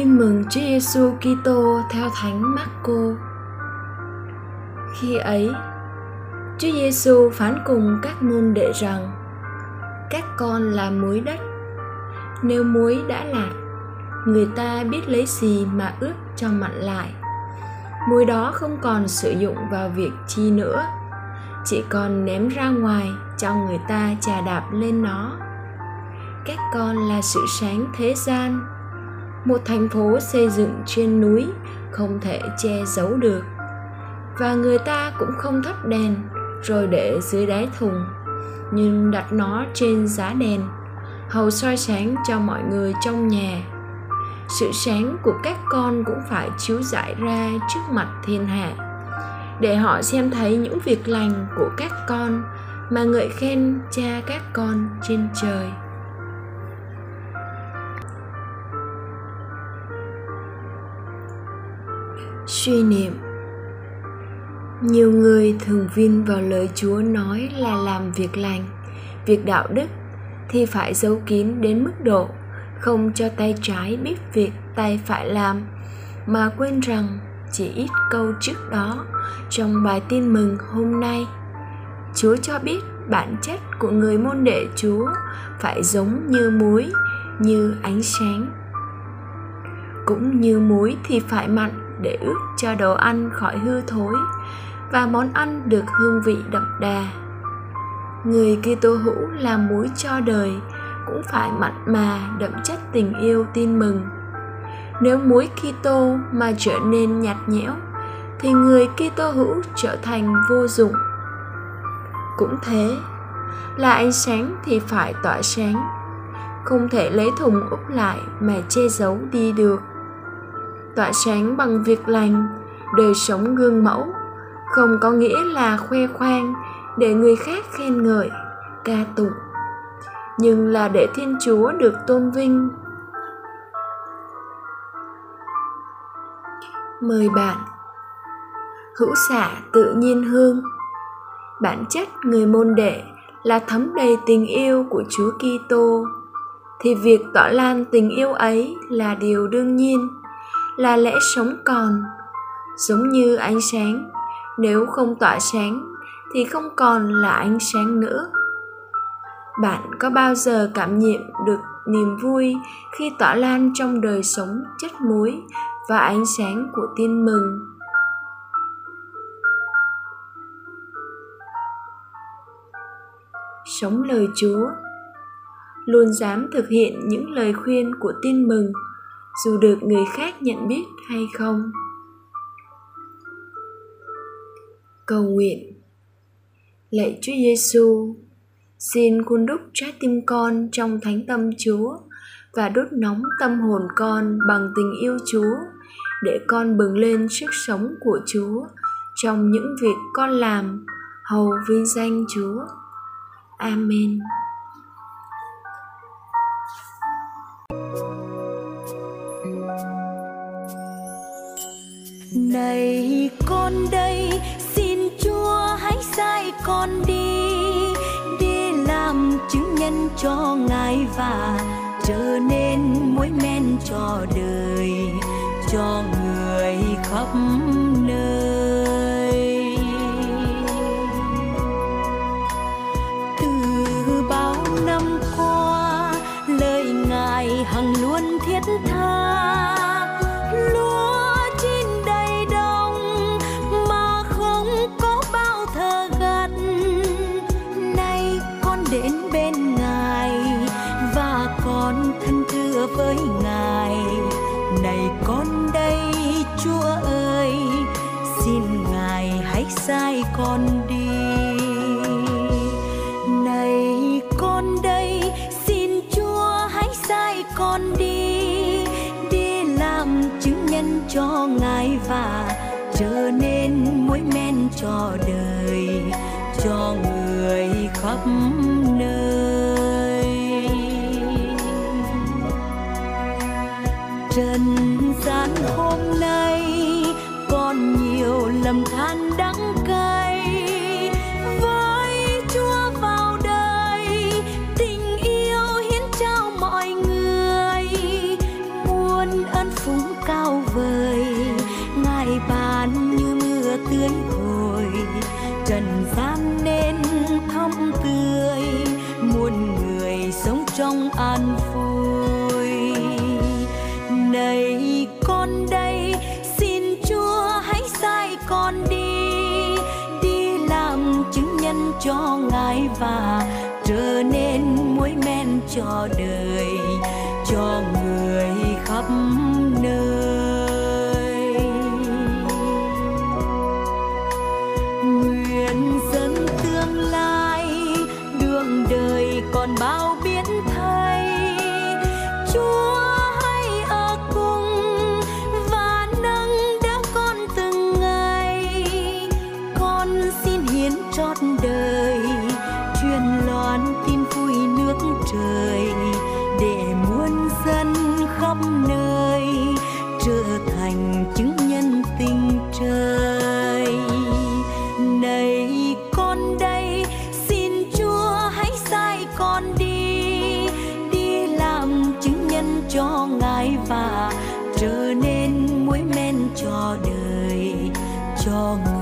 tin mừng Chúa Giêsu Kitô theo Thánh Marco. Khi ấy, Chúa Giêsu phán cùng các môn đệ rằng: Các con là muối đất. Nếu muối đã lạc, người ta biết lấy gì mà ướp cho mặn lại. Muối đó không còn sử dụng vào việc chi nữa, chỉ còn ném ra ngoài cho người ta chà đạp lên nó. Các con là sự sáng thế gian một thành phố xây dựng trên núi không thể che giấu được. Và người ta cũng không thắp đèn rồi để dưới đáy thùng, nhưng đặt nó trên giá đèn, hầu soi sáng cho mọi người trong nhà. Sự sáng của các con cũng phải chiếu rải ra trước mặt thiên hạ, để họ xem thấy những việc lành của các con mà ngợi khen cha các con trên trời. Suy niệm. Nhiều người thường vin vào lời chúa nói là làm việc lành, việc đạo đức thì phải giấu kín đến mức độ không cho tay trái biết việc tay phải làm, mà quên rằng chỉ ít câu trước đó trong bài tin mừng hôm nay, chúa cho biết bản chất của người môn đệ chúa phải giống như muối, như ánh sáng. Cũng như muối thì phải mặn để ướp cho đồ ăn khỏi hư thối và món ăn được hương vị đậm đà. Người Kitô hữu làm muối cho đời cũng phải mặn mà đậm chất tình yêu tin mừng. Nếu muối Kitô mà trở nên nhạt nhẽo thì người Kitô hữu trở thành vô dụng. Cũng thế, là ánh sáng thì phải tỏa sáng, không thể lấy thùng úp lại mà che giấu đi được tỏa sáng bằng việc lành đời sống gương mẫu, không có nghĩa là khoe khoang để người khác khen ngợi, ca tụng, nhưng là để thiên chúa được tôn vinh. Mời bạn, hữu xả tự nhiên hương. Bản chất người môn đệ là thấm đầy tình yêu của chúa kitô, thì việc tỏ lan tình yêu ấy là điều đương nhiên là lẽ sống còn. Giống như ánh sáng, nếu không tỏa sáng, thì không còn là ánh sáng nữa. Bạn có bao giờ cảm nghiệm được niềm vui khi tỏa lan trong đời sống chất muối và ánh sáng của tin mừng? Sống lời chúa. Luôn dám thực hiện những lời khuyên của tin mừng dù được người khác nhận biết hay không cầu nguyện lạy Chúa Giêsu xin khuôn đúc trái tim con trong thánh tâm Chúa và đốt nóng tâm hồn con bằng tình yêu Chúa để con bừng lên sức sống của Chúa trong những việc con làm hầu vinh danh Chúa. Amen. Này con đây, xin chúa hãy sai con đi đi làm chứng nhân cho ngài và trở nên mối men cho đời, cho người khắp nơi. Từ bao năm qua, lời ngài hằng luôn thiết tha con thân thương với ngài. Này con đây, chúa ơi, xin ngài hãy sai con đi. Này con đây, xin chúa hãy sai con đi. Đi làm chứng nhân cho ngài và trở nên mối men cho đời, cho người khắp lầm than đắng cay. Với chúa vào đời, tình yêu hiến trao mọi người. Muôn ân phúng cao vời, ngài ban như mưa tươi hồi trần gian nên thắm tươi, muôn người sống trong an vui. Này con đã cho ngài và trở nên muối men cho đời. Loan tin vui nước trời, để muôn dân khắp nơi trở thành chứng nhân tình trời. Này con đây, xin chúa hãy sai con đi đi làm chứng nhân cho ngài và trở nên muối men cho đời, cho người